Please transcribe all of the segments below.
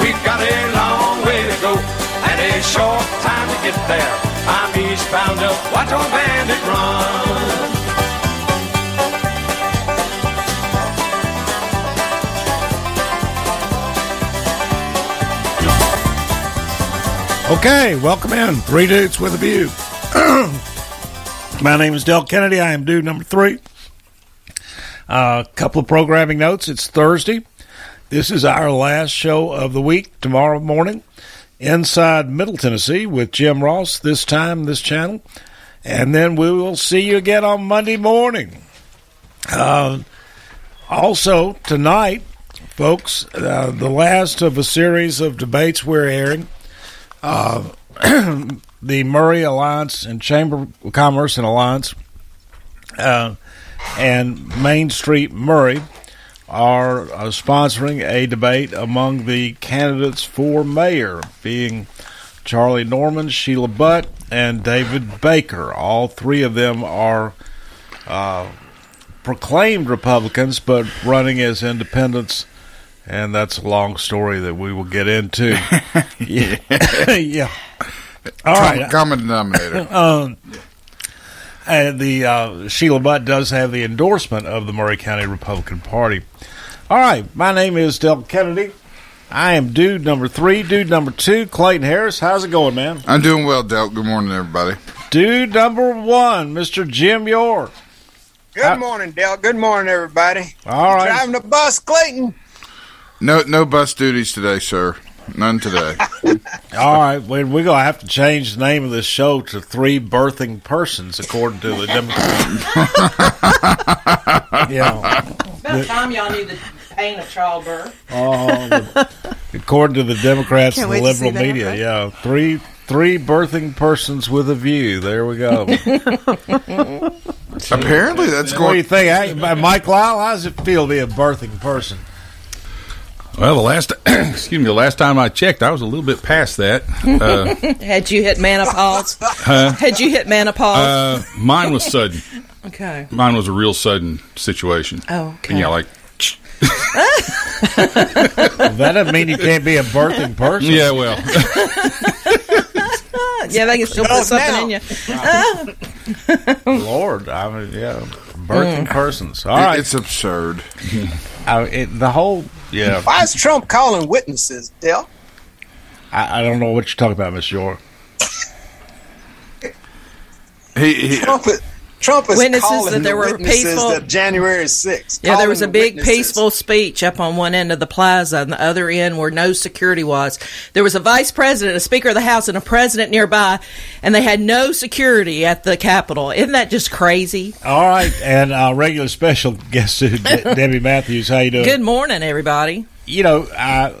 We've got a long way to go and a short time to get there. I'm eastbound up, watch old bandit run. Okay, welcome in. Three dudes with a view. My name is Del Kennedy. I am dude number three. A uh, couple of programming notes. It's Thursday. This is our last show of the week. Tomorrow morning, inside Middle Tennessee with Jim Ross. This time, this channel, and then we will see you again on Monday morning. Uh, also tonight, folks, uh, the last of a series of debates we're airing uh, the Maury Alliance and Chamber of Commerce and Alliance uh, and Main Street Maury are uh, sponsoring a debate among the candidates for mayor, being Charlie Norman, Sheila Butt, and David Baker. All three of them are uh, proclaimed Republicans, but running as independents and that's a long story that we will get into. yeah, yeah. All right, common denominator. Um, and the uh, Sheila Butt does have the endorsement of the Maury County Republican Party. All right, my name is Del Kennedy. I am dude number three. Dude number two, Clayton Harris. How's it going, man? I'm doing well, Del. Good morning, everybody. Dude number one, Mr. Jim York. Good morning, Del. Good morning, everybody. All right. Driving the bus, Clayton. No, no bus duties today, sir. None today. All right, we're gonna have to change the name of this show to Three Birthing Persons, according to the Democrats. yeah, about time y'all knew the pain of childbirth. Oh, the, according to the Democrats and the liberal media, that, right? yeah, three three birthing persons with a view. There we go. Apparently, that's going. What do you think, hey, Mike Lyle? How does it feel to be a birthing person? Well, the last excuse me, the last time I checked, I was a little bit past that. Uh, Had you hit menopause? Huh? Had you hit menopause? Uh, mine was sudden. okay. Mine was a real sudden situation. Oh, okay. And yeah, like. that doesn't mean you can't be a birthing person. Yeah, well. yeah, they can still put something in you. Lord, I mean, yeah, birthing mm. persons. All right, it's absurd. I, it, the whole yeah. Why is Trump calling witnesses, Dale? I, I don't know what you're talking about, Miss York. he, he, Trump, Trump is witnesses calling that there the were peaceful. That January 6th. Yeah, there was a the big witnesses. peaceful speech up on one end of the plaza, and the other end where no security was. There was a vice president, a speaker of the house, and a president nearby, and they had no security at the Capitol. Isn't that just crazy? All right, and our regular special guest De- Debbie Matthews. How you doing? Good morning, everybody. You know, uh,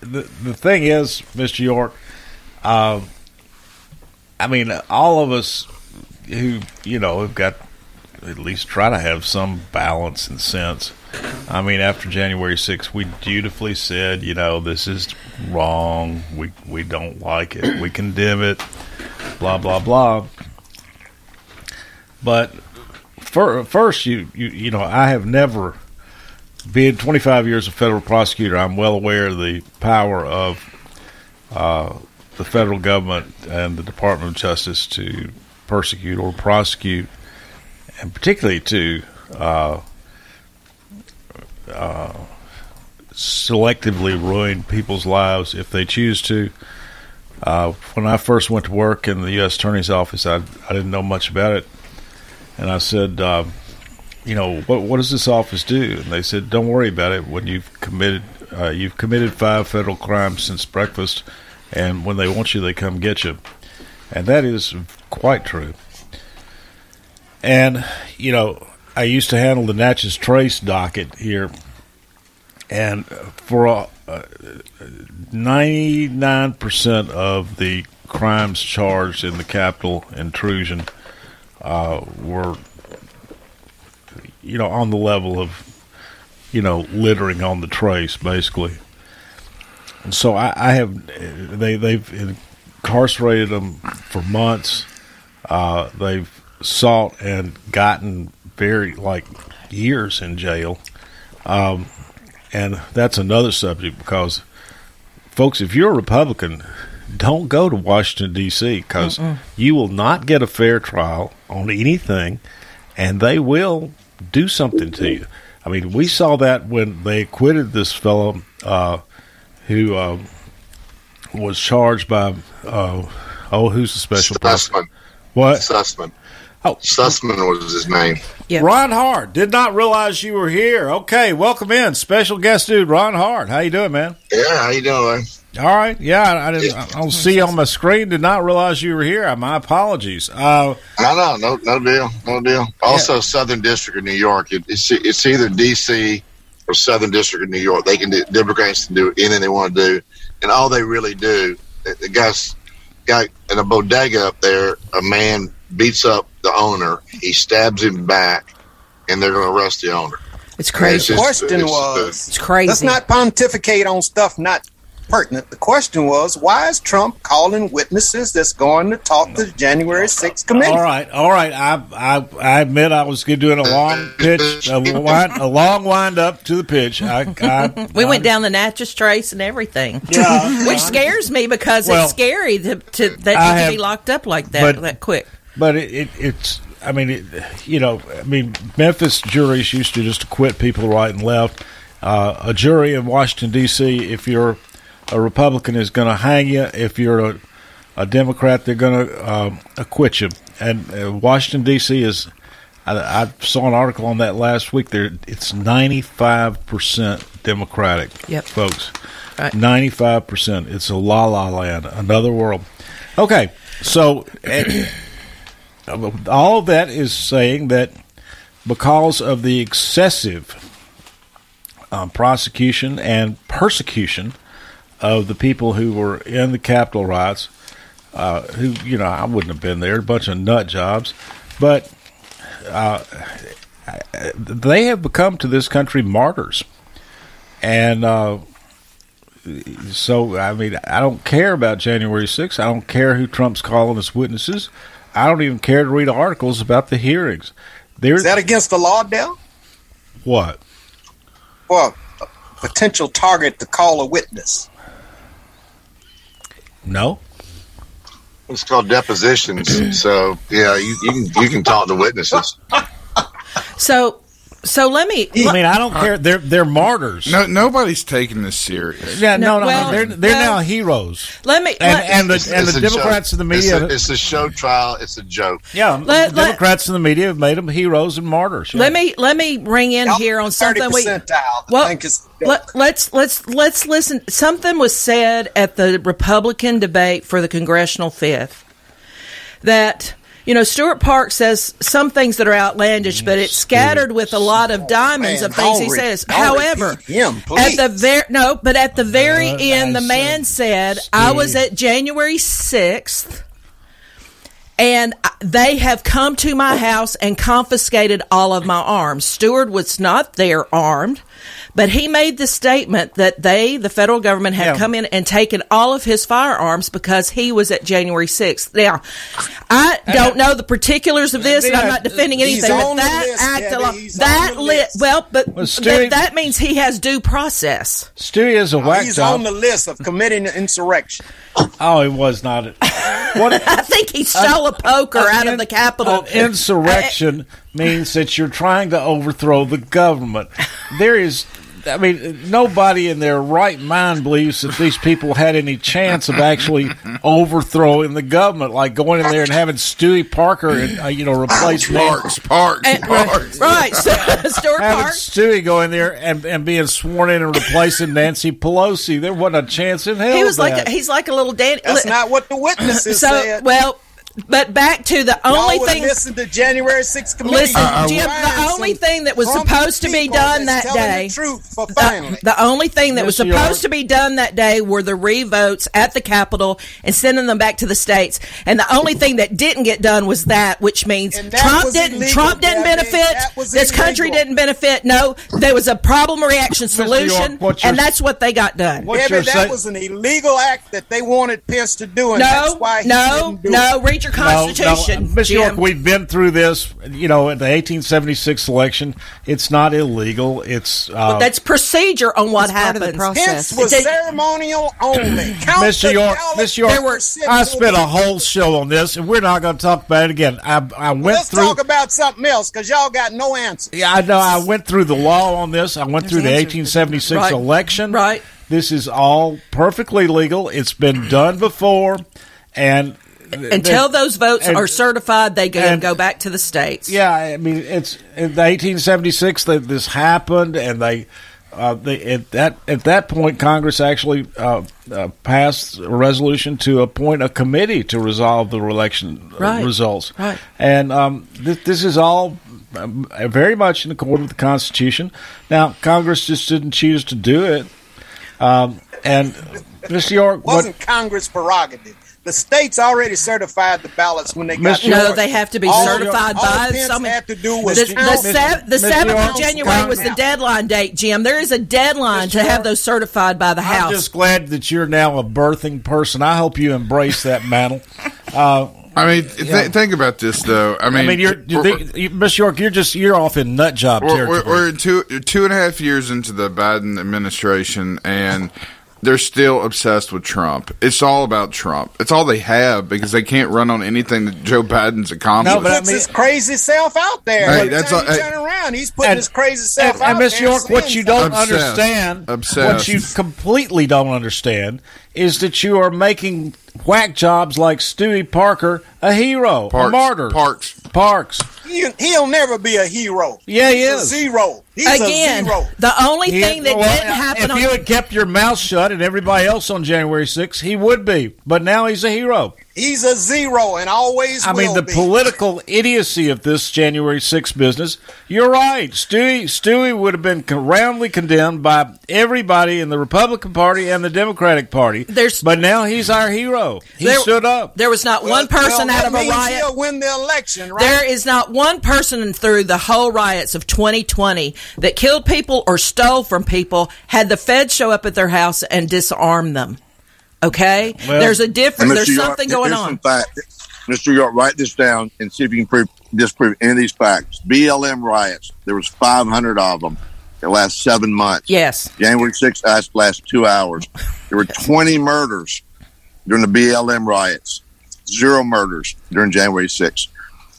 the the thing is, Mr. York. Uh, I mean, all of us who you know have got at least try to have some balance and sense. I mean, after January 6th, we dutifully said, you know, this is wrong. We we don't like it. We condemn it. Blah blah blah. But for, first, you, you you know, I have never being 25 years a federal prosecutor. I'm well aware of the power of uh, the federal government and the Department of Justice to persecute or prosecute and particularly to uh, uh, selectively ruin people's lives if they choose to. Uh, when I first went to work in the U.S. Attorney's Office, I, I didn't know much about it, and I said, uh, "You know, what what does this office do?" And they said, "Don't worry about it. When you've committed uh, you've committed five federal crimes since breakfast, and when they want you, they come get you." And that is quite true. And, you know, I used to handle the Natchez Trace docket here. And for ninety-nine percent of the crimes charged in the Capitol intrusion uh, were, you know, on the level of, you know, littering on the trace, basically. And so I, I have they they've incarcerated them for months. Uh, they've sought and gotten very like years in jail. Um, and that's another subject because, folks, if you're a Republican, don't go to Washington D.C. because you will not get a fair trial on anything, and they will do something to you. I mean, we saw that when they acquitted this fellow uh, who uh, was charged by uh, oh, who's the special prosecutor? Sussmann. What? Sussmann. Oh, Sussmann was his name. Yeah. Ron Hart. Did not realize you were here. Okay, welcome in, special guest dude, Ron Hart. How you doing, man? Yeah, how you doing? All right. Yeah, I, I didn't. I don't see you on my screen. Did not realize you were here. My apologies. Uh, No, no, no, no deal, no deal. Also, Southern District of New York. It, it's it's either D.C. or Southern District of New York. They can do Democrats can do anything they want to do, and all they really do. The the guy's guy in a bodega up there. A man beats up the owner. He stabs him back, and they're going to arrest the owner. It's It's crazy. just- question it's, uh, was It's crazy. let's not pontificate on stuff not pertinent. The question was why is Trump calling witnesses that's going to talk to the January 6th committee? all right. All right. I I, I admit I was doing a long pitch, a, wind, a long wind up to the pitch. I, I we went down the Natchez Trace and everything, Yeah. which scares me because Well, it's scary to, to that I you can have- be locked up like that but- that quick. But it, it, it's, I mean, it, you know, I mean, Memphis juries used to just acquit people right and left. Uh, a jury in Washington D.C., if you're a Republican, is going to hang you. If you're a, a Democrat, they're going to um, acquit you. And uh, Washington D.C. is. I, I saw an article on that last week. There, it's ninety five percent Democratic, Yep. folks. Right. Ninety five percent. It's a la la land, another world. Okay, so all of that is saying that because of the excessive um, prosecution and persecution of the people who were in the Capitol riots, uh, who you know I wouldn't have been there, a bunch of nut jobs, but uh, they have become to this country martyrs, and. Uh, so I mean, I don't care about January 6th. I don't care who Trump's calling as witnesses. I don't even care to read articles about the hearings. There's Is that against the law, Dell? what? Well, a potential target to call a witness. No. It's called depositions. so yeah, you, you can you can talk to witnesses. So, so let me. I mean, I don't care. They're they're martyrs. No, nobody's taking this serious. Yeah, no, No, no, well, they're they're well- now heroes. let me. And let- and the It's- and it's the Democrats joke. and the It's media, a, it's a show trial. It's a joke. yeah, Let- the let- Democrats in the media have made them heroes and martyrs. yeah. let me let me ring in here on something we. percentile. I Well, let, let's let's let's listen. Something was said at the Republican debate for the congressional fifth that you know Stewart Park says some things that are outlandish, but it's scattered with a lot of diamonds man, of things he re- says. However, him, at the very no, but at the very Uh, end, the man said, said, "I was at January sixth and they have come to my house and confiscated all of my arms. Stewart was not there armed, but he made the statement that they, the federal government, had Yeah. come in and taken all of his firearms because he was at January 6th. Now, I don't know the particulars of this, and I'm not defending He's anything, on but the that list, act Debbie. alone, He's that on the lit, list. well, but Well, that, Stewie- that means he has due process. Stewie is a oh, whack He's job. on the list of committing an insurrection. oh, he was not. What I think he stole a poker out of the Capitol. An insurrection means that you're trying to overthrow the government. There is, I mean, nobody in their right mind believes that these people had any chance of actually overthrowing the government, like going in there and having Stewie Parker and uh, you know replace Nancy- Parks, Parks, And- Parks. right, so, Stewart having Park. Stewie go in there and, and being sworn in and replacing Nancy Pelosi. There wasn't a chance in hell. He was of like a, he's like a little Danny. That's not what the witnesses so said. well. But back to the Y'all only thing. listen to January 6th committee. Listen, Uh, Jim, the only thing that was supposed to be done that day. The truth for The, finally. the only thing that was Yes, you supposed to be done that day were the revotes at the Capitol and sending them back to the states. And the only thing that didn't get done was that, which means that Trump didn't. illegal, Trump didn't benefit. That was This country didn't benefit. No, there was a problem reaction solution, York, your- and that's what they got done. What's Debbie, that say- was an illegal act that they wanted Pence to do, and that's No, why he no, didn't do no. it. Read your Constitution, no, Miss Jim. York, we've been through this. You know, at the 1876 election, it's not illegal. It's uh, That's procedure on what It's part of happens. the was They- ceremonial only. Count Mr. York, ballots Miss York, were were- I spent a whole show on this, and we're not going to talk about it again. I, I went Let's through. talk about something else because y'all got no answers. Yeah, I know. I went through the law on this. I went through the 1876 Right. election. Right. This is all perfectly legal. It's been done before, and Until those votes and- are certified, they can and- go back to the states. Yeah, I mean, it's in the 1876 that this happened, and they, uh, they at that at that point, Congress actually uh, uh, passed a resolution to appoint a committee to resolve the election uh, Right. results. Right. and um, th- this is all. um, Very much in accord with the Constitution. Now, Congress just didn't choose to do it. Um, and Mr. York, Wasn't Congress prerogative? The states already certified the ballots when they got. Mr. No, they have to be All- certified all by Pence some. had to do The, was the, count- sev- the Mr. 7th of January was the deadline date, Jim. There is a deadline to have those certified by the House. I'm just glad that you're now a birthing person. I hope you embrace that mantle. Uh, I mean, th- think about this though. I mean, I mean, you're, you're we're- the, you, Miss York. You're just you're off in nut job territory. we're, we're two two and a half years into the Biden administration, and they're still obsessed with Trump. It's all about Trump. It's all they have because they can't run on anything that Joe Biden's accomplished. No, but I puts mean- his crazy self out there. Hey, Every that's time all- you hey. turn around, he's putting and, his crazy self and, out and Miss there. York, what you don't Obsessed. understand, Obsessed. what you completely don't understand, is that you are making whack jobs like Stewie Parker a hero, Parks, a martyr. Parks. Parks. He, he'll never be a hero. Yeah, he He's a is. zero. He's Again, a zero. the only He- thing that well, didn't happen If on you had kept your mouth shut and everybody else on January 6th, he would be. But now he's a hero. He's a zero and always I mean, the be. political idiocy of this January 6th business. You're right. Stewie, Stewie would have been roundly condemned by everybody in the Republican Party and the Democratic Party. There's- but now he's our hero. He There- stood up. There was not Well, one person well, out that of a riot. He'll win the election, right? There is not one person through the whole riots of 2020 that killed people or stole from people had the feds show up at their house and disarm them. Okay? Well- There's a difference. There's York, something going on. Fact. Mr. York, write this down and see if you can prove, disprove any of these facts. BLM riots. There was 500 of them. It last seven months. Yes. January 6th last, last two hours. There were 20 murders during the BLM riots. Zero murders during January 6th.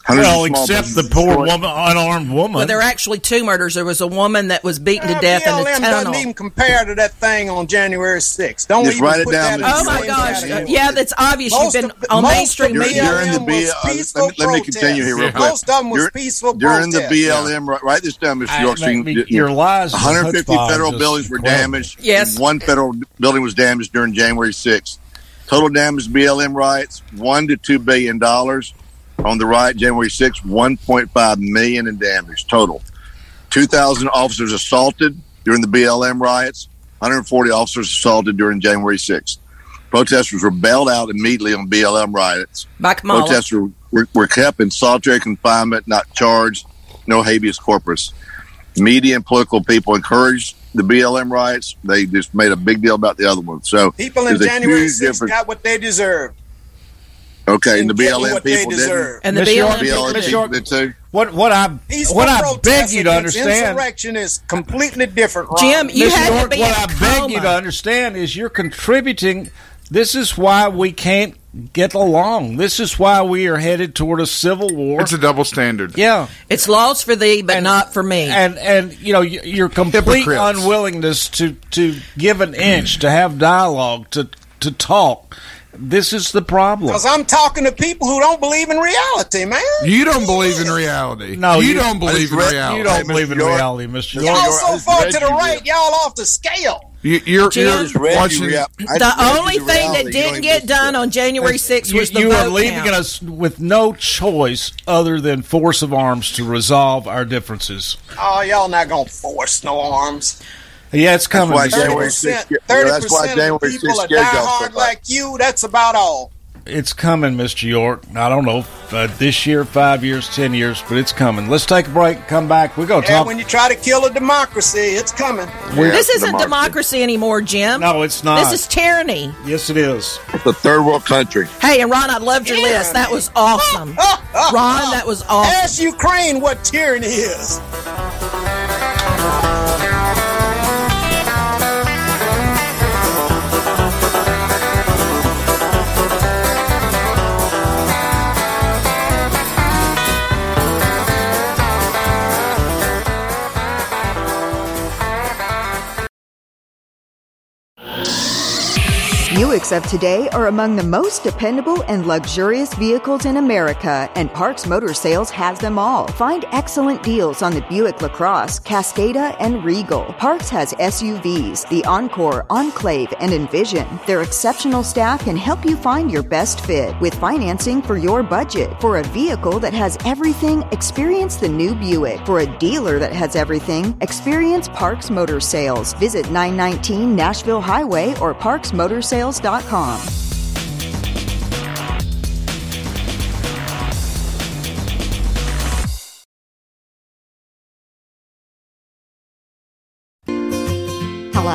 Hundreds Well, of small except the poor destroyed. woman, unarmed woman. Well, there were actually two murders. There was a woman that was beaten to Uh, death in a BLM tunnel. doesn't even compare to that thing on January 6th. Don't Just even write it put down, that. Oh my gosh! category. Yeah, that's obvious. Most You've been of the- on most mainstream of the media. during the BLM B, was uh, let, peaceful me, let me continue here real protest. quick. Most of them was Dur- peaceful during the. BLM. ri- Write this down, Mr. I- York. you I can mean, get- your lies 150 federal buildings were damaged. Yes. one federal building was damaged during January 6th. Total damage BLM riots one to two billion dollars. On the right, January 6th, 1.5 million in damage total. 2,000 officers assaulted during the BLM riots. 140 officers assaulted during January 6th. Protesters were bailed out immediately on BLM riots. By Kamala. Protesters were, were kept in solitary confinement, not charged, no habeas corpus. Media and political people encouraged the BLM riots. They just made a big deal about the other one. So People in January huge 6th difference. got what they deserved. Okay, and the BLM people didn't. deserve. And the Miss BLM York, people BLM Miss did. York- did too. what what I Peaceful what I protest beg you to against understand, Insurrection is completely different. Ron. Jim, you Miss had York, to be what in I a beg you to understand is you're contributing. This is why we can't get along. This is why we are headed toward a civil war. It's a double standard. yeah. It's laws for thee, but not for me. and and you know your complete Hypocrites. unwillingness to to give an inch to have dialogue to to talk this is the problem Because I'm talking to people who don't believe in reality, man. You don't believe in reality. no you, don't believe in read- reality. you don't believe in York. reality mr Y'all York. York, so far to the right, y'all off the scale. You, you're, Jim? you're watching. you rep- The only thing that didn't get done on January 6th You, was the you are leaving count. us with no choice other than force of arms to resolve our differences. Oh, y'all not gonna force no arms. Yeah, it's coming. why January 6th Thirty that's why percent January the people 6th are scared y'all diehard like you. That's about all. It's coming, Mr. York. I don't know if, uh, this year, five years, ten years, but it's coming. Let's take a break. Come back. We're going to And talk. when you try to kill a democracy, it's coming. We're- this isn't democracy. anymore, Jim. No, it's not. This is tyranny. Yes, it is. It's a third world country. Hey, and Ron, I loved your list. That was awesome. Ron, that was awesome. Ask Ukraine what tyranny is. Buicks of today are among the most dependable and luxurious vehicles in America, and Parks Motor Sales has them all. Find excellent deals on the Buick LaCrosse, Cascada, and Regal. Parks has SUVs, the Encore, Enclave, and Envision. Their exceptional staff can help you find your best fit with financing for your budget. For a vehicle that has everything, experience the new Buick. For a dealer that has everything, experience Parks Motor Sales. Visit 919 Nashville Highway or parksmotorsales.com.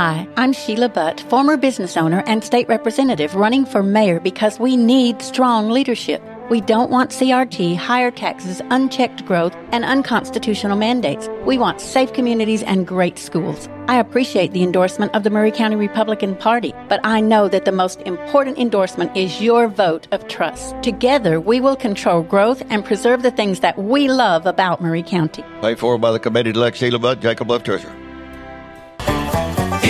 Hi, I'm Sheila Butt, former business owner and state representative running for mayor because we need strong leadership. We don't want CRT, higher taxes, unchecked growth, and unconstitutional mandates. We want safe communities and great schools. I appreciate the endorsement of the Maury County Republican Party, but I know that the most important endorsement is your vote of trust. Together, we will control growth and preserve the things that we love about Maury County. Paid for by the committee to elect Sheila Butt, Jacob Love Treasurer.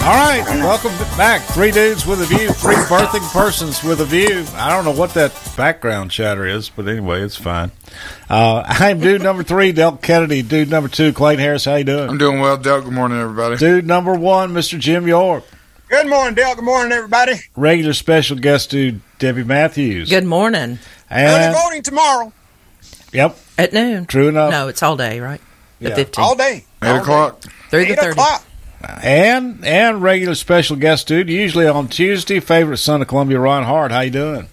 All right, welcome back. Three dudes with a view, three birthing persons with a view. I don't know what that background chatter is, but anyway, it's fine. Uh, I'm dude number three, Del Kennedy. Dude number two, Clayton Harris. How you doing? I'm doing well, Del. Good morning, everybody. Dude number one, Mr. Jim York. Good morning, Dale. Good morning, everybody. Regular special guest dude, Debbie Matthews. Good morning. Early And voting tomorrow. yep, At noon. True enough. No, it's all day, right? The Yeah. 15th. All day. Eight o'clock. Through the Eight 30th. o'clock. And and regular special guest dude, usually on Tuesday. Favorite son of Columbia, Ron Hart. How you doing?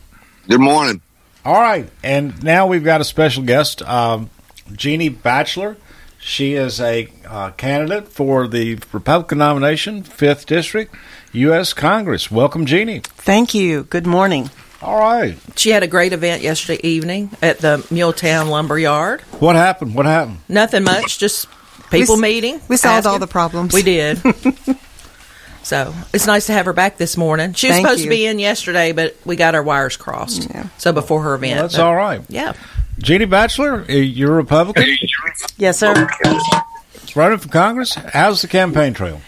Good morning. All right, and now we've got a special guest, um, Geni Batchelor. She is a uh, candidate for the Republican nomination, fifth district, U.S. Congress. Welcome, Geni. Thank you. Good morning. All right. She had a great event yesterday evening at the Muletown Lumber Yard. What happened? What happened? Nothing much, just people We meeting. we solved all the problems. We did. so it's nice to have her back this morning. She was Thank supposed you. to be in yesterday, but we got our wires crossed. So before her event. Well, that's but- all right. Yeah. Geni Batchelor, uh, you're a Republican. Yes, sir. Running for Congress. How's the campaign trail?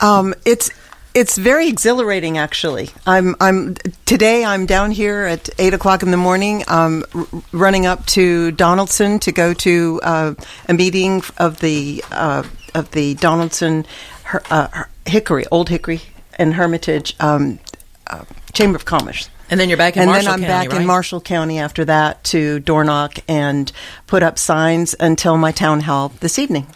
Um, it's it's very exhilarating, actually. I'm I'm today. I'm down here at eight o'clock in the morning, um, r- running up to Donelson to go to uh, a meeting of the uh, of the Donelson Her- uh, Hickory, Old Hickory and Hermitage um, uh, Chamber of Commerce. And then you're back in and Marshall then I'm County, back right? in Marshall County after that to door knock and put up signs until my town hall this evening.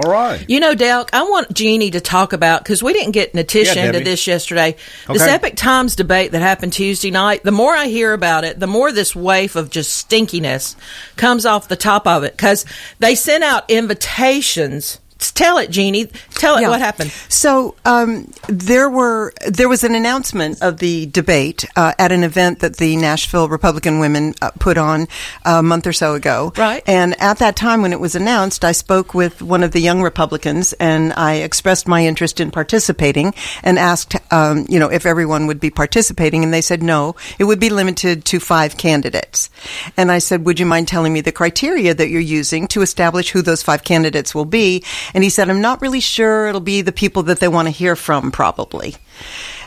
All right. You know, Delk, I want Geni to talk about because we didn't get Natisha Yeah, into this yesterday. This Epoch Times debate that happened Tuesday night. The more I hear about it, the more this waif of just stinkiness comes off the top of it because they sent out invitations. Tell it, Geni. Tell it Yeah. what happened. So um, there were there was an announcement of the debate uh, at an event that the Nashville Republican women uh, put on a month or so ago. Right. And at that time, when it was announced, I spoke with one of the young Republicans and I expressed my interest in participating and asked, um, you know, if everyone would be participating, and they said no, it would be limited to five candidates. And I said, would you mind telling me the criteria that you're using to establish who those five candidates will be? And he said, I'm not really sure. It'll be the people that they want to hear from, probably.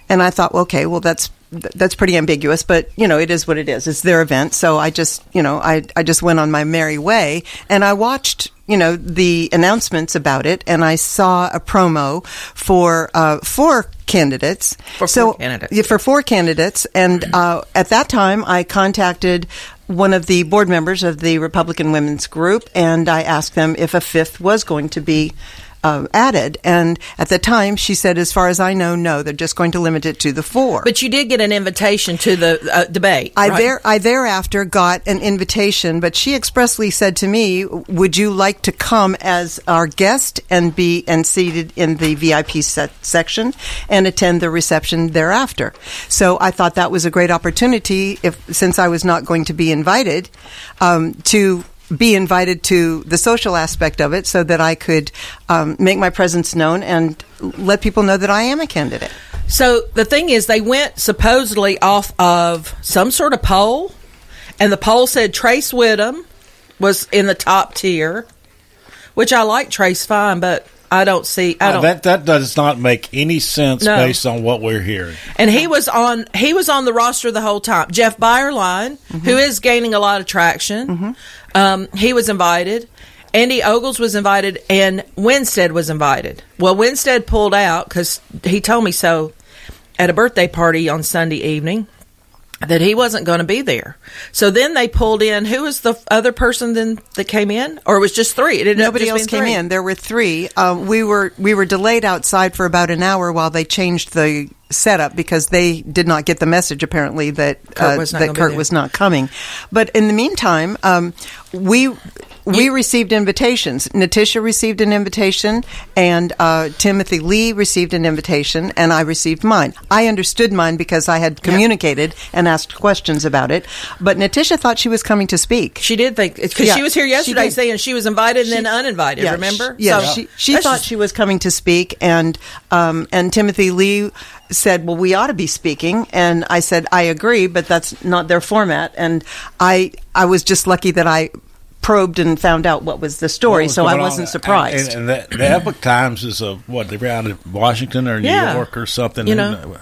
And I thought, well, okay, well, that's that's pretty ambiguous, but you know, it is what it is. It's their event, so I just, you know, I I just went on my merry way, and I watched, you know, the announcements about it, and I saw a promo for uh, four candidates. For so, four candidates. yeah, for four candidates, and uh, at that time, I contacted one of the board members of the Republican Women's Group, and I asked them if a fifth was going to be uh, added. And at the time, she said, as far as I know, no, they're just going to limit it to the four. But you did get an invitation to the uh, debate. I right? there I thereafter got an invitation, but she expressly said to me, "Would you like to come as our guest and be and seated in the VIP set section and attend the reception thereafter?" So I thought that was a great opportunity, if since I was not going to be invited, um, to be invited to the social aspect of it, so that I could um, make my presence known and let people know that I am a candidate. So the thing is, they went supposedly off of some sort of poll, and the poll said Tres Wittum was in the top tier, which I like Tres fine, but I don't see. I Uh, don't. that that does not make any sense No. based on what we're hearing. and he was on. He was on the roster the whole time. Jeff Beierlein, Mm-hmm. who is gaining a lot of traction, um, he was invited. Andy Ogles was invited, and Winstead was invited. Well, Winstead pulled out because he told me so at a birthday party on Sunday evening that he wasn't going to be there. So then they pulled in who was the other person then that came in, or it was just three. Nobody just else came three. in. There were three. Um, we were we were delayed outside for about an hour while they changed the setup because they did not get the message apparently that Kurt uh, was not that Kurt was not coming. But in the meantime, um, we we received invitations. Natisha received an invitation, and uh, Timothy Lee received an invitation, and I received mine. I understood mine because I had communicated and asked questions about it. But Natisha thought she was coming to speak. She did think because Yeah, she was here yesterday did. saying she was invited and then uninvited. Yeah, remember? sh- Yeah, So she, she thought just- she was coming to speak, and um, and Timothy Lee said, "Well, we ought to be speaking," and I said, "I agree, but that's not their format." And I I was just lucky that I probed and found out what was the story, was so I wasn't surprised. And, and the, the Epoch Times is a what? They're out of Washington or New Yeah. York or something. You and, know.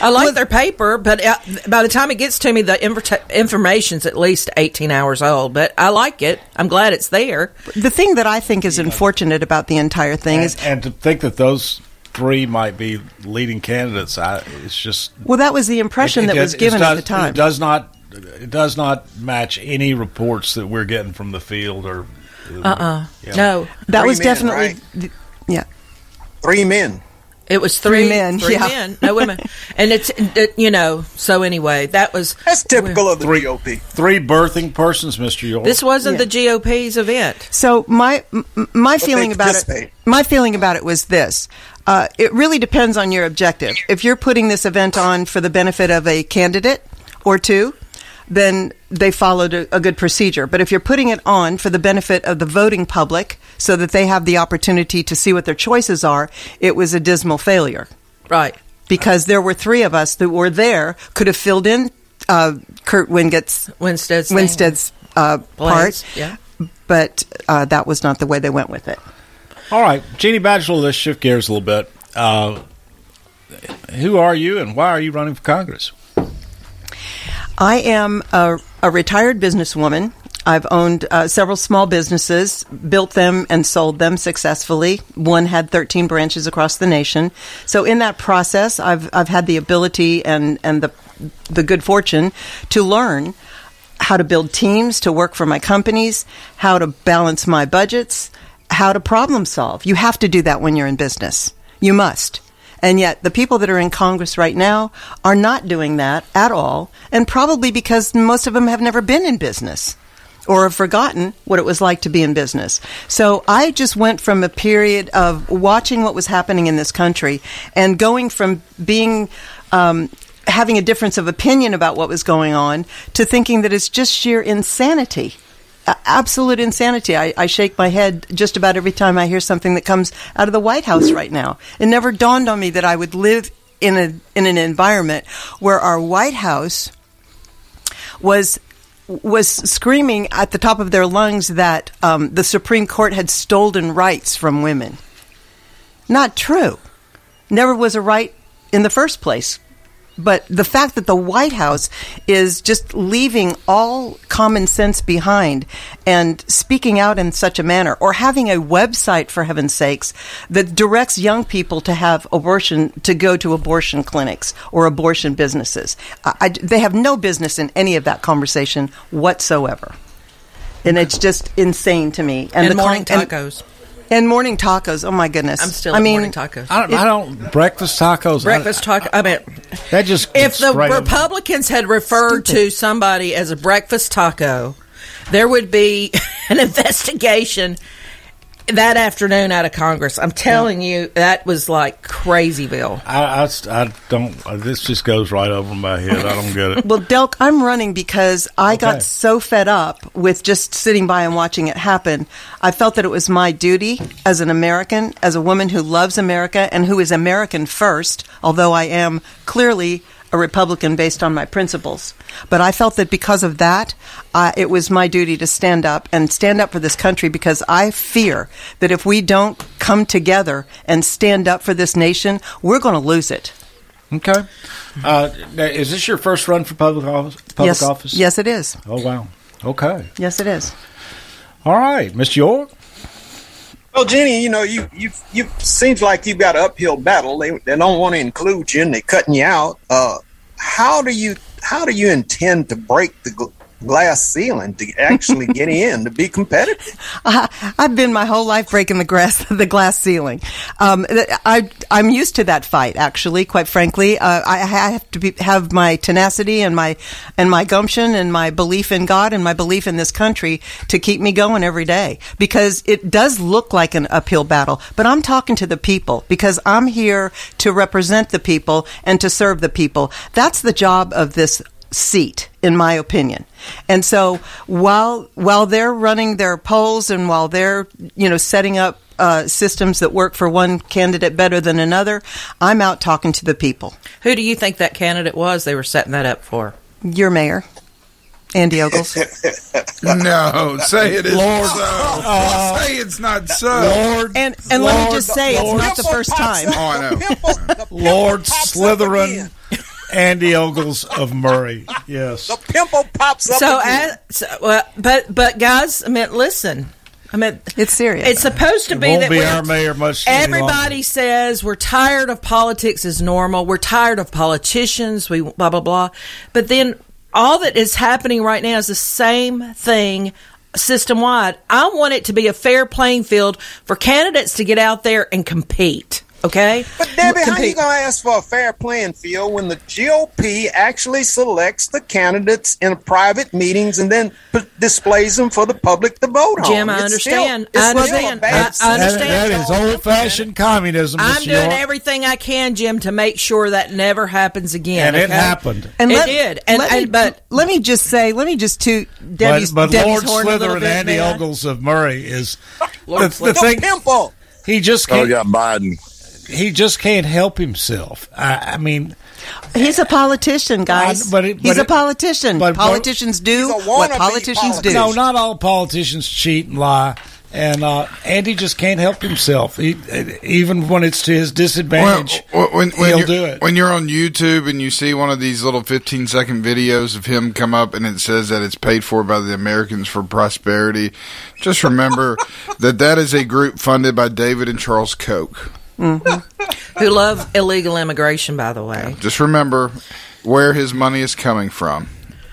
I like their paper, but uh, by the time it gets to me, the inver- information's at least 18 hours old. But I like it. I'm glad it's there. the thing that I think is unfortunate about the entire thing and, is and to think that those three might be leading candidates, I, it's just well, that was the impression it- it that was given it at the time. It does not. It does not match any reports that we're getting from the field or. Uh-uh. Yeah. No. that Three was men, definitely, right? th- yeah. Three men. It was Three three, men, three yeah. men, no women, and it's it, you know. So anyway, that was that's typical of the three, GOP. Three birthing persons, Mister York. This wasn't the GOP's event. So my my But feeling about it, my feeling about it was this: uh, it really depends on your objective. If you're putting this event on for the benefit of a candidate or two, then they followed a, a good procedure. But if you're putting it on for the benefit of the voting public, so that they have the opportunity to see what their choices are, it was a dismal failure. Right. Because there were three of us that were there, could have filled in uh, Kurt Wingett's Winstead's. Winstead's uh, part, yeah. but uh, that was not the way they went with it. All right, Geni Batchelor, let's shift gears a little bit. Uh, who are you and why are you running for Congress? I am a, a retired businesswoman. I've owned uh, several small businesses, built them and sold them successfully. One had 13 branches across the nation. So in that process, I've I've had the ability and and the the good fortune to learn how to build teams, to work for my companies, how to balance my budgets, how to problem solve. You have to do that when you're in business. You must. And yet, the people that are in Congress right now are not doing that at all, and probably because most of them have never been in business or have forgotten what it was like to be in business. So I just went from a period of watching what was happening in this country and going from being. Um, having a difference of opinion about what was going on to thinking that it's just sheer insanity absolute insanity. I, I shake my head just about every time I hear something that comes out of the White House right now. It never dawned on me that I would live in a in an environment where our White House was was screaming at the top of their lungs that um, the Supreme Court had stolen rights from women. Not true. Never was a right in the first place. But the fact that the White House is just leaving all common sense behind and speaking out in such a manner, or having a website, for heaven's sakes, that directs young people to have abortion, to go to abortion clinics or abortion businesses. I, I- they have no business in any of that conversation whatsoever. And it's just insane to me. And the morning and- tacos. And, morning tacos. Oh my goodness! I'm still I at mean, morning tacos. I don't. I don't breakfast tacos. Breakfast taco. I mean, that just if the straight up- Republicans had referred to somebody as a breakfast taco, there would be an investigation that afternoon out of Congress. I'm telling you, that was like crazyville. I, I, I don't. uh, This just goes right over my head. I don't get it. Well, Delk, I'm running because I Okay. got so fed up with just sitting by and watching it happen. I felt that it was my duty as an American, as a woman who loves America and who is American first, although I am clearly a Republican based on my principles. But I felt that because of that, uh, it was my duty to stand up and stand up for this country because I fear that if we don't come together and stand up for this nation, we're going to lose it. Okay. Uh, is this your first run for public office? Public yes, office? yes, it is. Oh wow. Okay. Yes, it is. All right, Mr. York. Well, Geni, you know, you you you seems like you've got an uphill battle. They they don't want to include you, and they're cutting you out. Uh, how do you how do you intend to break the glass ceiling to actually get in to be competitive. Uh, I've been my whole life breaking the grass, the glass ceiling. Um, I, I'm used to that fight. Actually, quite frankly, uh, I, I have to be, have my tenacity and my and my gumption and my belief in God and my belief in this country to keep me going every day. Because it does look like an uphill battle, but I'm talking to the people because I'm here to represent the people and to serve the people. That's the job of this seat, in my opinion. And so while while they're running their polls and while they're you know setting up uh, systems that work for one candidate better than another, I'm out talking to the people. Who do you think that candidate was they were setting that up for? Your mayor, Andy Ogles. no, say it is Lord, so. uh, say it's not so. Lord, and and let me just say, it's not the first time. Oh, I know. Lord Slytherin, Andy Ogles of Maury. Yes. The pimple pops up. So, as, so well, but but guys, I mean, listen. I mean, it's serious. It's supposed to It be won't that be we're- our mayor much any Everybody says we're tired of politics as normal. We're tired of politicians. We blah blah blah. But then all that is happening right now is the same thing system wide. I want it to be a fair playing field for candidates to get out there and compete. Okay, But Debbie, how you gonna ask for a fair playing field when the GOP actually selects the candidates in private meetings and then p- displays them for the public to vote on? Jim, I It's understand. Still, I it's still understand. bad I- I understand. That, that is old fashioned communism. I'm doing York. everything I can, Jim, to make sure that never happens again. And it okay? happened. it let- did. And, let me, but let me just say, let me just toot Debbie's, but but Debbie's Lord horn a little Slytherin, Andy may Ogles of Maury is Lord the, the The thing. pimple. He just Oh, can't. got Biden. He just can't help himself. I, I mean, He's a politician, guys. I- but it- He's but a it- politician. but- politicians do what wannabe politicians do. no, not all politicians cheat and lie. And uh, Andy just can't help himself, he, even when it's to his disadvantage. Well, when, when he'll do it. When you're on YouTube and you see one of these little 15 second videos of him come up and it says that it's paid for by the Americans for Prosperity, just remember that that is a group funded by David and Charles Koch. Who love illegal immigration, by the way. Just remember where his money is coming from.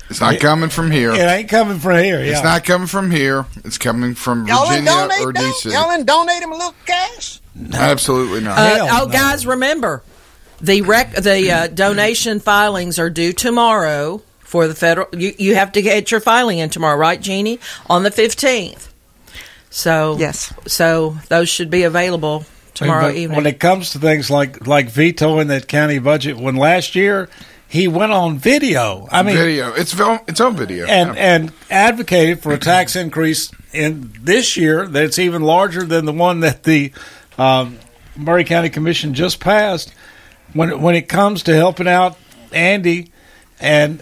It's not coming from here. it ain't coming from here. Yeah. It's not coming from here. It's coming from Y'all Virginia or? DC. Y'all ain't donate him a little cash? Absolutely not. Uh, oh, no. guys, remember the rec- the uh, donation filings are due tomorrow for the federal. You you have to get your filing in tomorrow, right, Geni? On the fifteenth. So Yes. so those should be available tomorrow But evening. When it comes to things like like vetoing that county budget, when last year he went on video. I mean, video. It's film, it's on video. and Yeah. and advocated for a tax increase in this year that's even larger than the one that the um, Maury County Commission just passed. When when it comes to helping out Andy, and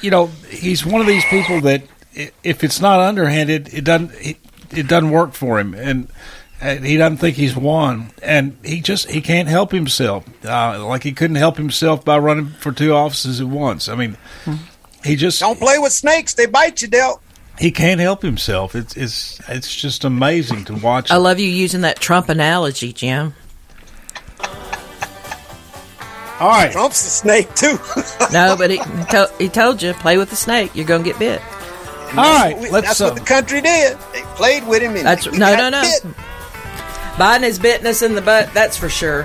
you know he's one of these people that if it's not underhanded, it doesn't it, it doesn't work for him, and. And he doesn't think he's won, and he just he can't help himself. Uh, like he couldn't help himself by running for two offices at once. I mean, he just Don't play with snakes; they bite you, Del. he can't help himself. It's it's it's just amazing to watch. I love you using that Trump analogy, Jim. All right, Trump's a snake too. No, but he he, to- he told you play with the snake, you're gonna get bit. all right. Let's That's uh, what the country did. They played with him. And That's we no, got no, no. Bit. Biden is bitten us in the butt. That's for sure.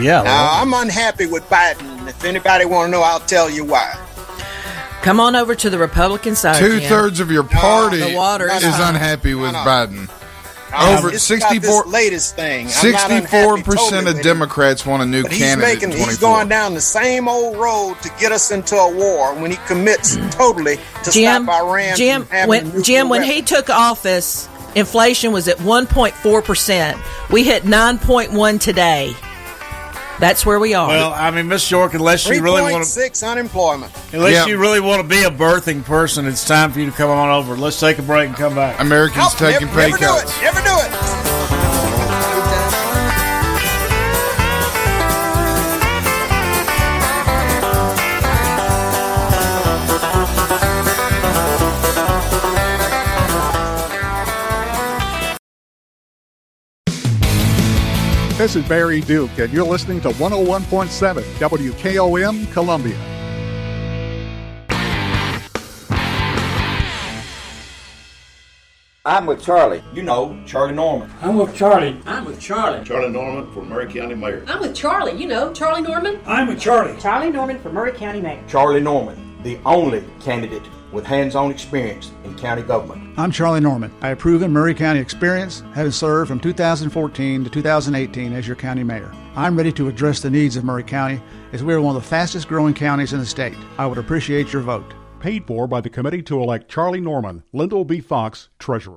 yeah. Now I'm unhappy with Biden. If anybody want to know, I'll tell you why. Come on over to the Republican side. Two Jim. thirds of your party the water is is high. unhappy with No, no. Biden. Over it's about 64 this latest thing. I'm not Sixty-four unhappy percent totally of with him, Democrats want a new But he's candidate. making, in he's going down the same old road to get us into a war when he commits totally to Jim, stop Iran Jim, from when Jim, when he took office, inflation was at 1.4 percent. We hit 9.1 today. That's where we are. Well, I mean, Miss York, unless you really want to, 3.6 unemployment. unless Yeah. you really want to be a birthing person, it's time for you to come on over. Let's take a break and come back. Americans Nope, taking never, pay never cuts. do it. Never do it. This is Barry Duke, and you're listening to 101.7 WKOM Columbia. I'm with Charlie. You know, Charlie Norman. I'm with Charlie. I'm with Charlie. Charlie Norman for Maury County Mayor. I'm with Charlie. You know, Charlie Norman. I'm with Charlie. Charlie Norman for Maury County Mayor. Charlie Norman, the only candidate with hands-on experience in county government. I'm Charlie Norman. I have proven Maury County experience, having served from 2014 to 2018 as your county mayor. I'm ready to address the needs of Maury County as we are one of the fastest growing counties in the state. I would appreciate your vote. Paid for by the committee to elect Charlie Norman, Lyndall B. Fox, Treasurer.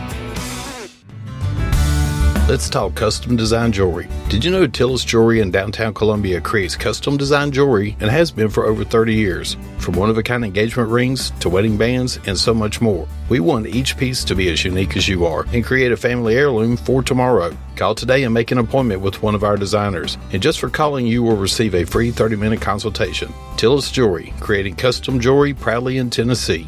Let's talk custom design jewelry. Did you know Tillis Jewelry in downtown Columbia creates custom design jewelry and has been for over 30 years? From one of a kind engagement rings to wedding bands and so much more. We want each piece to be as unique as you are and create a family heirloom for tomorrow. Call today and make an appointment with one of our designers. And just for calling, you will receive a free 30 minute consultation. Tillis Jewelry, creating custom jewelry proudly in Tennessee.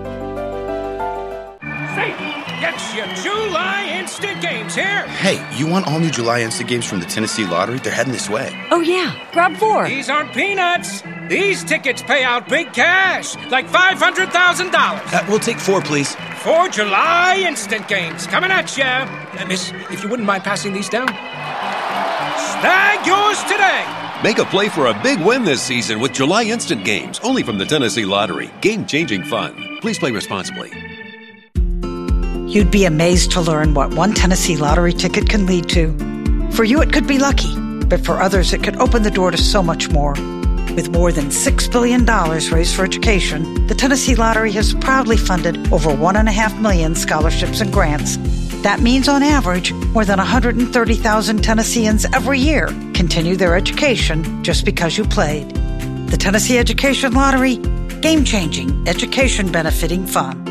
Games here. Hey, you want all new July Instant Games from the Tennessee Lottery? They're heading this way. Oh, yeah. Grab four. These aren't peanuts. These tickets pay out big cash, like $500,000. Uh, we'll take four, please. Four July Instant Games coming at you. Uh, miss, if you wouldn't mind passing these down. Snag yours today. Make a play for a big win this season with July Instant Games, only from the Tennessee Lottery. Game changing fun. Please play responsibly. You'd be amazed to learn what one Tennessee lottery ticket can lead to. For you, it could be lucky, but for others, it could open the door to so much more. With more than $6 billion raised for education, the Tennessee Lottery has proudly funded over 1.5 million scholarships and grants. That means, on average, more than 130,000 Tennesseans every year continue their education just because you played. The Tennessee Education Lottery, game changing, education benefiting fun.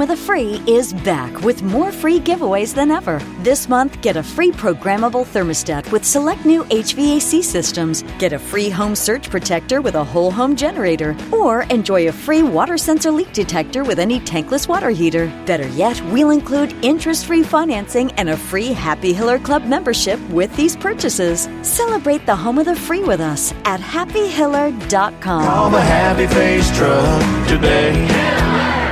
of the Free is back with more free giveaways than ever. This month, get a free programmable thermostat with select new HVAC systems, get a free home surge protector with a whole home generator, or enjoy a free water sensor leak detector with any tankless water heater. Better yet, we'll include interest free financing and a free Happy Hiller Club membership with these purchases. Celebrate the Home of the Free with us at happyhiller.com. Call the Happy Face Truck today.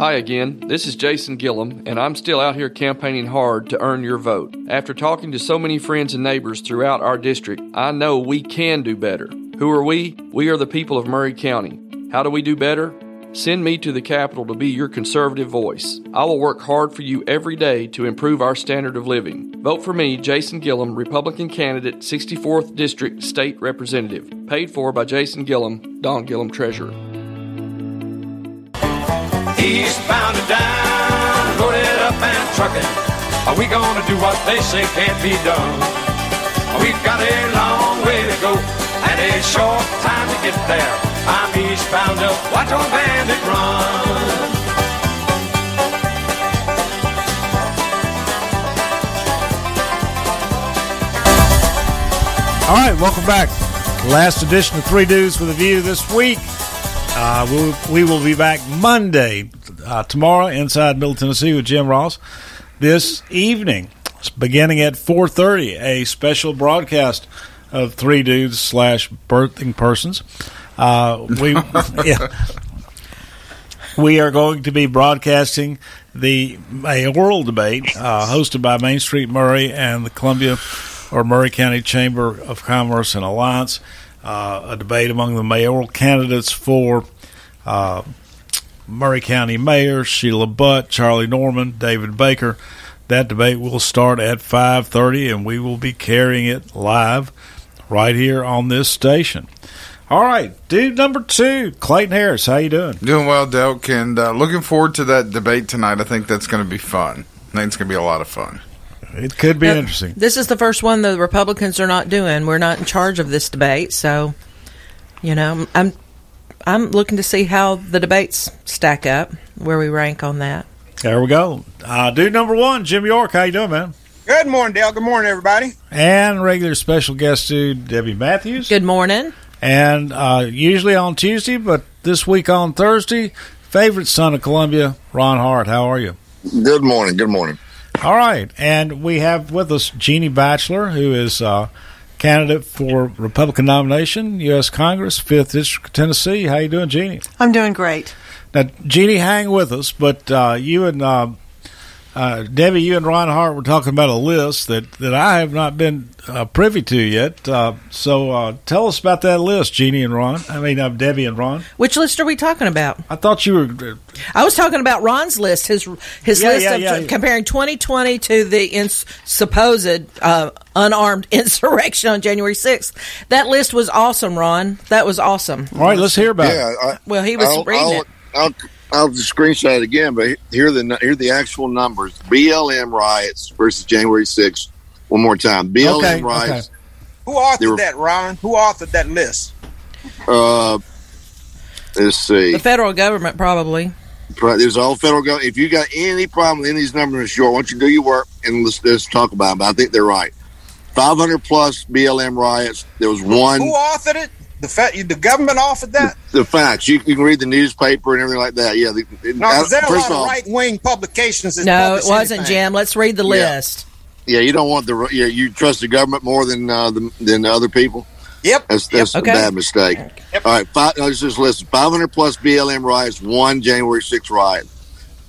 Hi again, this is Jason Gillum, and I'm still out here campaigning hard to earn your vote. After talking to so many friends and neighbors throughout our district, I know we can do better. Who are we? We are the people of Maury County. How do we do better? Send me to the Capitol to be your conservative voice. I will work hard for you every day to improve our standard of living. Vote for me, Jason Gillum, Republican candidate, 64th District State Representative. Paid for by Jason Gillum, Don Gillum Treasurer. Eastbound and down, loaded up and trucking. Are we gonna do what they say can't be done? We've got a long way to go and a short time to get there. I'm eastbound up, watch old bandit run. All right, welcome back. Last edition of Three Dudes with a View this week. Uh, we'll, we will be back Monday. Uh, tomorrow inside Middle Tennessee with Jim Ross. This evening, beginning at 4.30, a special broadcast of Three Dudes slash Birthing Persons. Uh, we, yeah, we are going to be broadcasting the mayoral debate uh, hosted by Main Street Maury and the Columbia or Maury County Chamber of Commerce and Alliance. Uh, a debate among the mayoral candidates for uh, Maury County Mayor Sheila Butt, Charlie Norman, David Baker. That debate will start at 5:30, and we will be carrying it live right here on this station. All right, dude number two, Clayton Harris. How you doing? Doing well, Delk, and uh, looking forward to that debate tonight. I think that's going to be fun. I think it's going to be a lot of fun. It could be Now, interesting. This is the first one the Republicans are not doing. We're not in charge of this debate, so you know, I'm I'm looking to see how the debates stack up, where we rank on that. There we go. Uh, dude number one, Jim York. How you doing, man? Good morning, Dale. Good morning, everybody. And regular special guest dude Debbie Matthews. Good morning. And uh, usually on Tuesday, but this week on Thursday, favorite son of Columbia, Ron Hart. How are you? Good morning. Good morning. All right, and we have with us Geni Batchelor, who is uh, candidate for Republican nomination, U.S. Congress, Fifth District, of Tennessee. How you doing, Geni? I'm doing great. Now, Geni, hang with us, but uh, you and uh, uh, Debbie, you and Ron Hart were talking about a list that, that I have not been uh, privy to yet. Uh, so uh, tell us about that list, Geni and Ron. I mean, uh, Debbie and Ron. Which list are we talking about? I thought you were. I was talking about Ron's list, his his Yeah, list yeah, of yeah. comparing 2020 to the ins- supposed uh, unarmed insurrection on January 6th. That list was awesome, Ron. That was awesome. All right, let's hear about yeah, I, Well, he was I'll, reading I'll, it. I'll, I'll just screenshot it again, but here are the here are the actual numbers: BLM riots versus January 6th. One more time, BLM Okay, riots. Who authored were- that, Ron? Who authored that list? Uh, let's see. The federal government probably. Pro- There's all federal government. If you got any problem with any of these numbers, sure, why don't you do your work and let's, let's talk about them. But I think they're right. 500 plus BLM riots. There was one. Who authored it? The fact the government offered that? The facts. You, you can read the newspaper and everything like that. Yeah. The, No, 'cause there are a lot off- of right wing publications. that No, it wasn't, anything. Jim. Let's read the Yeah. list. Yeah, you don't want the yeah. You trust the government more than uh, the, than other people. Yep, that's that's Okay. a bad mistake. All right, five, no, let's just listen. Five hundred plus BLM riots, one January 6th riot.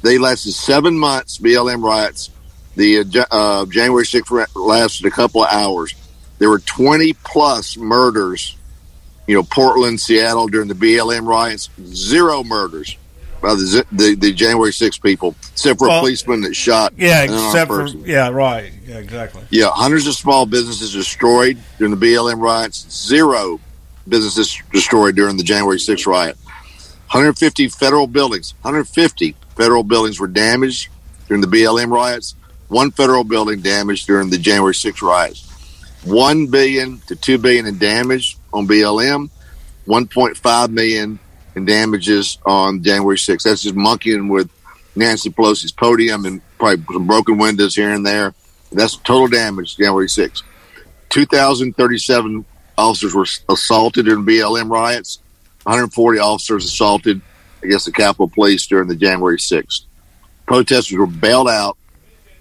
They lasted seven months. BLM riots. The uh, uh, January 6th lasted a couple of hours. There were twenty plus murders. You know, Portland, Seattle during the BLM riots. Zero murders by the the, the January 6th people, except for a policeman that shot. Yeah, except for yeah, right, yeah, exactly. Yeah, hundreds of small businesses destroyed during the BLM riots. Zero businesses destroyed during the January 6th riot. 150 federal buildings, 150 federal buildings were damaged during the BLM riots. One federal building damaged during the January 6th riots. 1 billion to 2 billion in damage on BLM, 1.5 million in damages on January 6th. That's just monkeying with Nancy Pelosi's podium and probably some broken windows here and there. That's total damage January 6th. 2,037 officers were assaulted during BLM riots. 140 officers assaulted against the Capitol Police during the January 6th. Protesters were bailed out.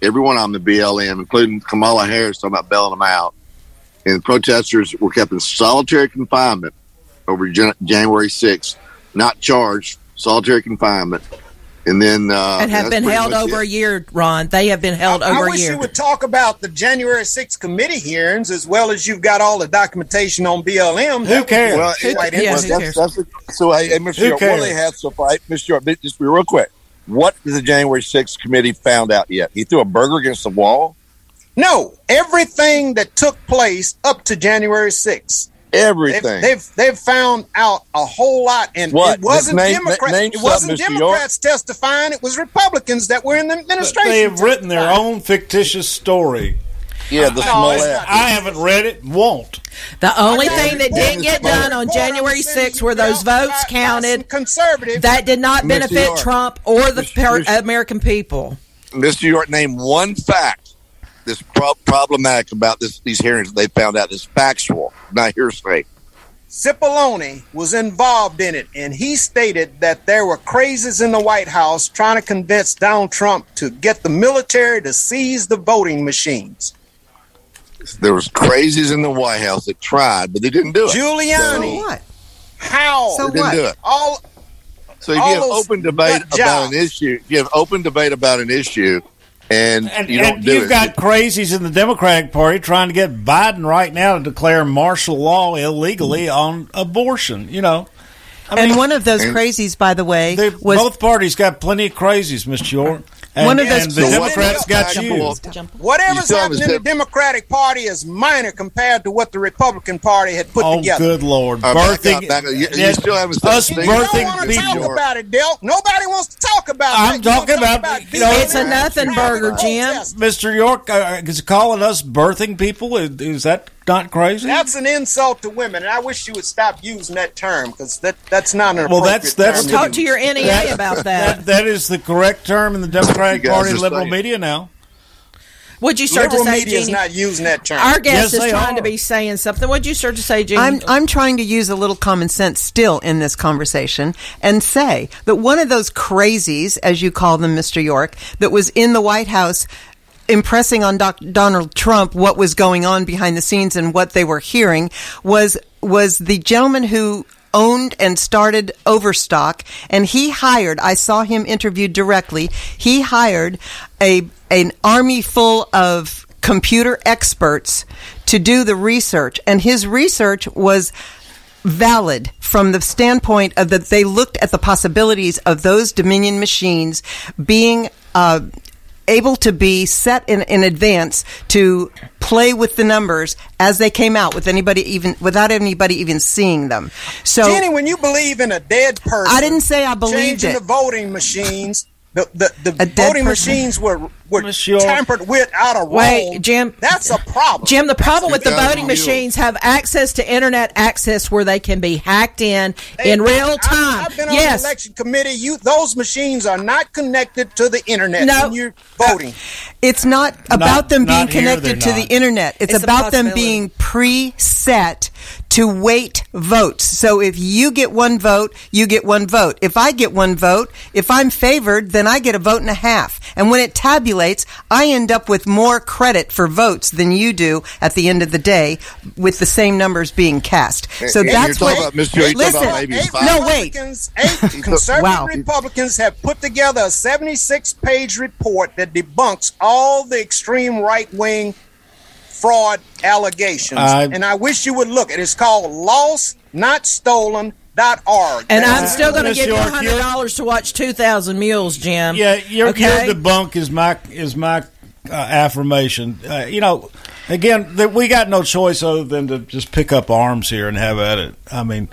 Everyone on the BLM, including Kamala Harris, talking about bailing them out. And protesters were kept in solitary confinement over Jan- January 6th, not charged, solitary confinement. And then, uh, and have been held over it. a year, Ron. They have been held I over a wish year. you would talk about the January 6th committee hearings as well as you've got all the documentation on BLM. Who would be Well, quite it- interesting. well, that's, that's the- so, hey, hey, Mr. Who York, what do they have so far? Mr. York, just be real quick. What has the January 6th committee found out yet? He threw a burger against the wall? No, everything that took place up to January 6th. Everything. They've, they've they've found out a whole lot, and What? it wasn't Name- Democrats. name It wasn't something, Mr. Democrats testifying. It was Republicans that were in the administration. They have written their own fictitious story. Yeah, the oh, I, Smollett. I haven't read it. Won't. The only thing that didn't get done on January 6th were those votes counted. Conservative. That did not benefit Trump or the Mr. per- Mr. American people. Mr. York, name one fact that's pro- problematic about this, these hearings that they found out is factual, not hearsay. Cipollone was involved in it, and he stated that there were crazies in the White House trying to convince Donald Trump to get the military to seize the voting machines. There was crazies in the White House that tried, but they didn't do it. Giuliani. So- what? How? So They didn't what? do it. All. So if all you have open debate nut about an jobs. issue, you have open debate about an issue, and, And, you don't and do you've it. got crazies in the Democratic Party trying to get Biden right now to declare martial law illegally on abortion. You know, I and mean- one of those crazies, by the way, was both parties got plenty of crazies, Mr. York. And, One of those- and the Democrats got you. Whatever's still happening in the Democratic Party is minor compared to what the Republican Party had put Oh, together. good lord! Uh, back birthing, up, back up. You- you still haven't us a thing. You don't birthing want to talk people. about it, Del. Nobody wants to talk about it. I'm that. You wanna talking talk about, you know, It's a nothing burger, Jim. Mr. York uh, is calling us birthing people. Is, is that not crazy? That's an insult to women, and I wish you would stop using that term because that, that's not an well, appropriate that's that's term. Talk to your NEA that- about that. that. That is the correct term in the Democratic Party liberal saying- media now. What'd you start Liberal to say, media is not using that term. Our guest Yes, is they trying to be saying something. What'd you start to say, Geni? I'm I'm trying to use a little common sense still in this conversation and say that one of those crazies, as you call them, Mr. York, that was in the White House impressing on Doc- Donald Trump what was going on behind the scenes and what they were hearing was was the gentleman who owned and started Overstock and he hired I saw him interviewed directly he hired a an army full of computer experts to do the research and his research was valid from the standpoint of that they looked at the possibilities of those Dominion machines being uh, able to be set in, in advance to play with the numbers as they came out with anybody even without anybody even seeing them. So Geni, when you believe in a dead person, I didn't say I believed changing it. the voting machines. The the, the voting person? machines were were Monsieur. tampered with out of Wait, Rome. Jim. That's a problem. Jim, the problem with the voting machines have access to internet access where they can be hacked in in real I- time. I've been on yes. the election committee. You those machines are not connected to the internet No. when you're voting. Uh, it's not about them being not here, connected to they're the not. internet. It's, It's a about them possibility. being preset to weight votes. So if you get one vote, you get one vote. If I get one vote, if I'm favored, then I get a vote and a half. And when it tabulates, I end up with more credit for votes than you do at the end of the day with the same numbers being cast. So And you're that's talking what. about, Mr. You're talking listen, about maybe Eight five- no, wait. Republicans, eight conservative Wow. Republicans have put together a 76 page report that debunks all the extreme right wing fraud allegations. I- and I wish you would look. It is called lostnotstolen.org. And I'm That's- still going to Miss give you hundred dollars to watch Two Thousand Mules, Jim. Yeah, your, okay. your debunk is my is my uh, affirmation. Uh, you know, again, that we got no choice other than to just pick up arms here and have at it. I mean,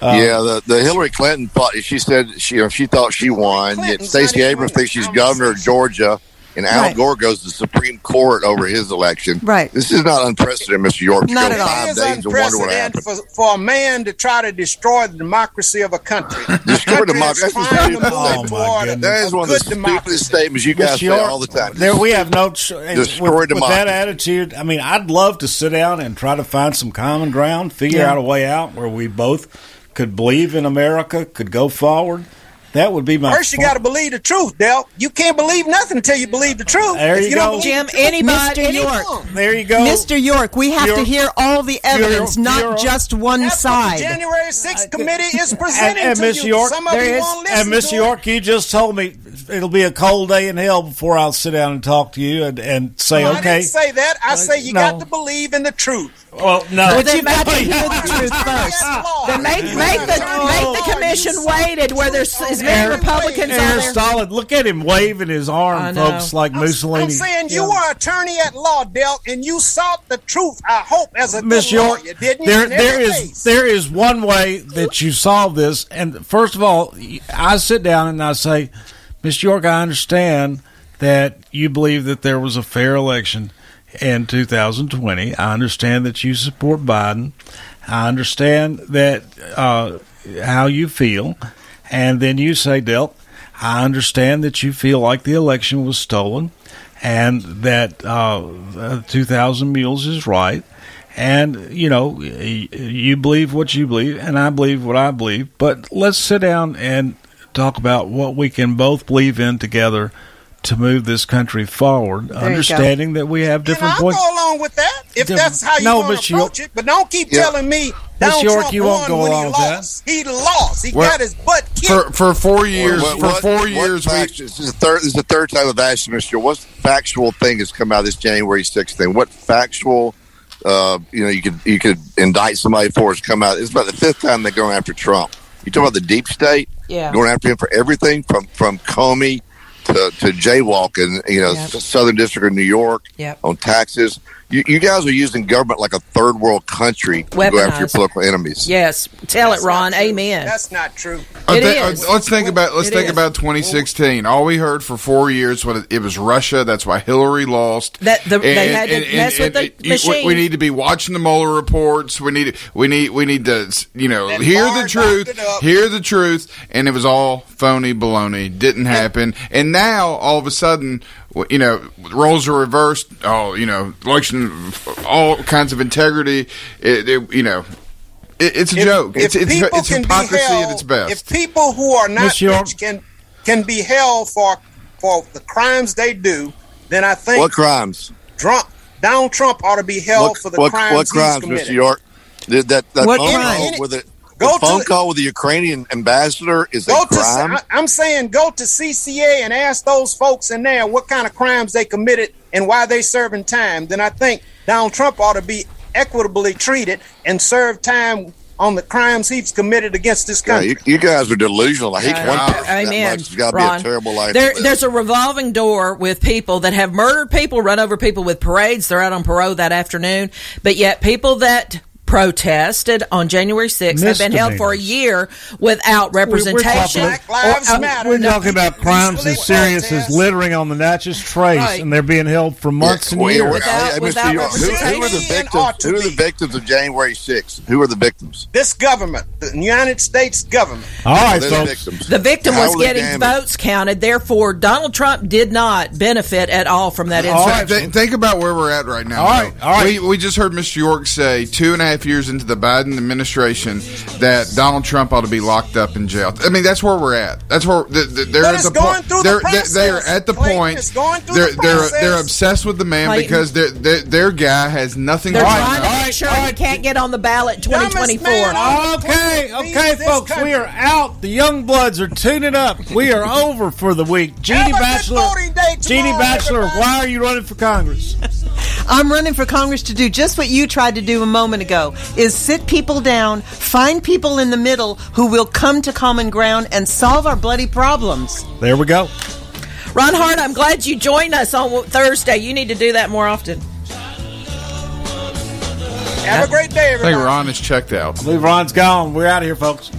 uh, yeah, the, the Hillary Clinton thought she said she she thought she won. Yet Stacey Abrams thinks she's governor of Georgia, and Al Right. Gore goes to the Supreme Court over his election. Right. This is not unprecedented, Mr. York. To Not go at all. five It is days and wonder what unprecedented happened. for, for a man to try to destroy the democracy of a country. Destroy democracy. That's the trying to Oh, my toward goodness. That is a one of the stupidest democracy. statements you guys Miss say York, all the time. There, we have no. Ch- Destroy with, with that attitude, I mean, I'd love to sit down and try to find some common ground, figure Yeah. out a way out where we both could believe in America, could go forward. That would be my First, you got to believe the truth, Del. You can't believe nothing until you believe the truth. There If you you don't go. Jim, anybody, Mr. any- York. There you go, Mr. York, we have to hear all the evidence, Bureau- not Bureau- just one That's what the side. January 6th committee is presenting and to Miss you. York, Some of there you is- won't listen and Miss to York, you just told me it'll be a cold day in hell before I'll sit down and talk to you and, and say, it. I didn't say that. I uh, say you no. got to believe in the truth. Well, no, Well, then make them hear the truth first. Then make make the make the commission weighted where there's as many Republicans on Aaron there. Stalin, look at him waving his arm, folks, like Mussolini. I'm saying you were attorney at law, Del, and you sought the truth. I hope as a Miss York, lawyer, didn't you? there In there is case. there is one way that you solve this, and first of all, I sit down and I say, Miss York, I understand that you believe that there was a fair election in 2020. I understand that you support Biden. I understand that uh, how you feel, and then you say, Del, I understand that you feel like the election was stolen, and that uh, 2,000 mules is right and you know, you believe what you believe, and I believe what I believe. But let's sit down and talk about what we can both believe in together to move this country forward, you go. understanding that we have different I'll go along with that if Different- that's how you No, want but to you- approach it. But don't keep Yeah. telling me Miss Donald York, Trump you won't won go when along he with that. lost. He lost. He Well, got his butt kicked. For for four years, What- for four what years, we fact- this is the third. This is the third time I've asked you, Mister. What factual thing has come out of this January 6th thing? What factual, uh, you know, you could you could indict somebody for has come out? It's about the fifth time they're going after Trump. You talk about the deep state, Yeah. going after him for everything from from Comey to to jaywalking. You know, Yep. Southern District of New York Yep. on taxes. You, you guys are using government like a third world country to go after your political enemies. Yes, tell it, Ron. Amen. That's not true. I It thi- is. uh, Let's think about let's It think is. about 2016. All we heard for four years was it was Russia. That's why Hillary lost. That the- they had to mess with the you- machine. We, need to be watching the Mueller reports. We need we need we need to you know hear the truth, hear the truth, and it was all phony baloney. Didn't happen. And now all of a sudden, you know, roles are reversed. Oh, you know, election, all kinds of integrity. It, it- you know. It, it's a If- joke. if It's it's people it's can be hypocrisy at its best. If people who are not Miss rich can can be held for for the crimes they do, then I think What crimes? Trump, Donald Trump ought to be held What, for the what, crimes, what he's crimes, committed. Mr. York? Did that that What phone crime? call with it? Go the phone the- call with the Ukrainian ambassador is Go a to crime. I, I'm saying go to CCA and ask those folks in there what kind of crimes they committed and why they serving time. Then I think Donald Trump ought to be equitably treated and serve time on the crimes he's committed against this yeah, country. you, you guys are delusional. I hate Uh, one person that Amen. much. It's got to be Ron. a terrible life. There, there's a revolving door with people that have murdered people, run over people with parades. They're out on parole that afternoon, but yet people that protested on January 6th have been held for a year without representation. We're, or- uh, we're talking about crimes as serious as littering on the Natchez Trace, Right. and they're being held for months and years. yeah, hey, Mr. Who, who are the victims? Who are the victims of January 6th? Who are the victims? This government, the United States government. All right, They're the The victim was were getting damaged? votes counted. Therefore, Donald Trump did not benefit at all from that All right, th- think about where we're at right now. All right, all right. We, we just heard Mr. York say two and a half years into the Biden administration that Donald Trump ought to be locked up in jail. I mean, that's where we're at. That's where th- th- they're But at the point. They're, they're, they're at the Clayton. point. Going they're the they're they're obsessed with the man Clayton. because their their their guy has nothing. They're to do trying now. to make sure he can't get on the ballot in 2024. Okay, okay, folks, we are out. The young bloods are tuning up. We are over for the week. Geni Batchelor, Geni Batchelor, why are you running for Congress? I'm running for Congress to do just what you tried to do a moment ago is sit people down, find people in the middle who will come to common ground and solve our bloody problems. There we go. Ron Hart, I'm glad you joined us on Thursday. You need to do that more often. Have a great day, everybody. I everybody. think Ron is checked out. I believe Ron's gone. We're out of here, folks.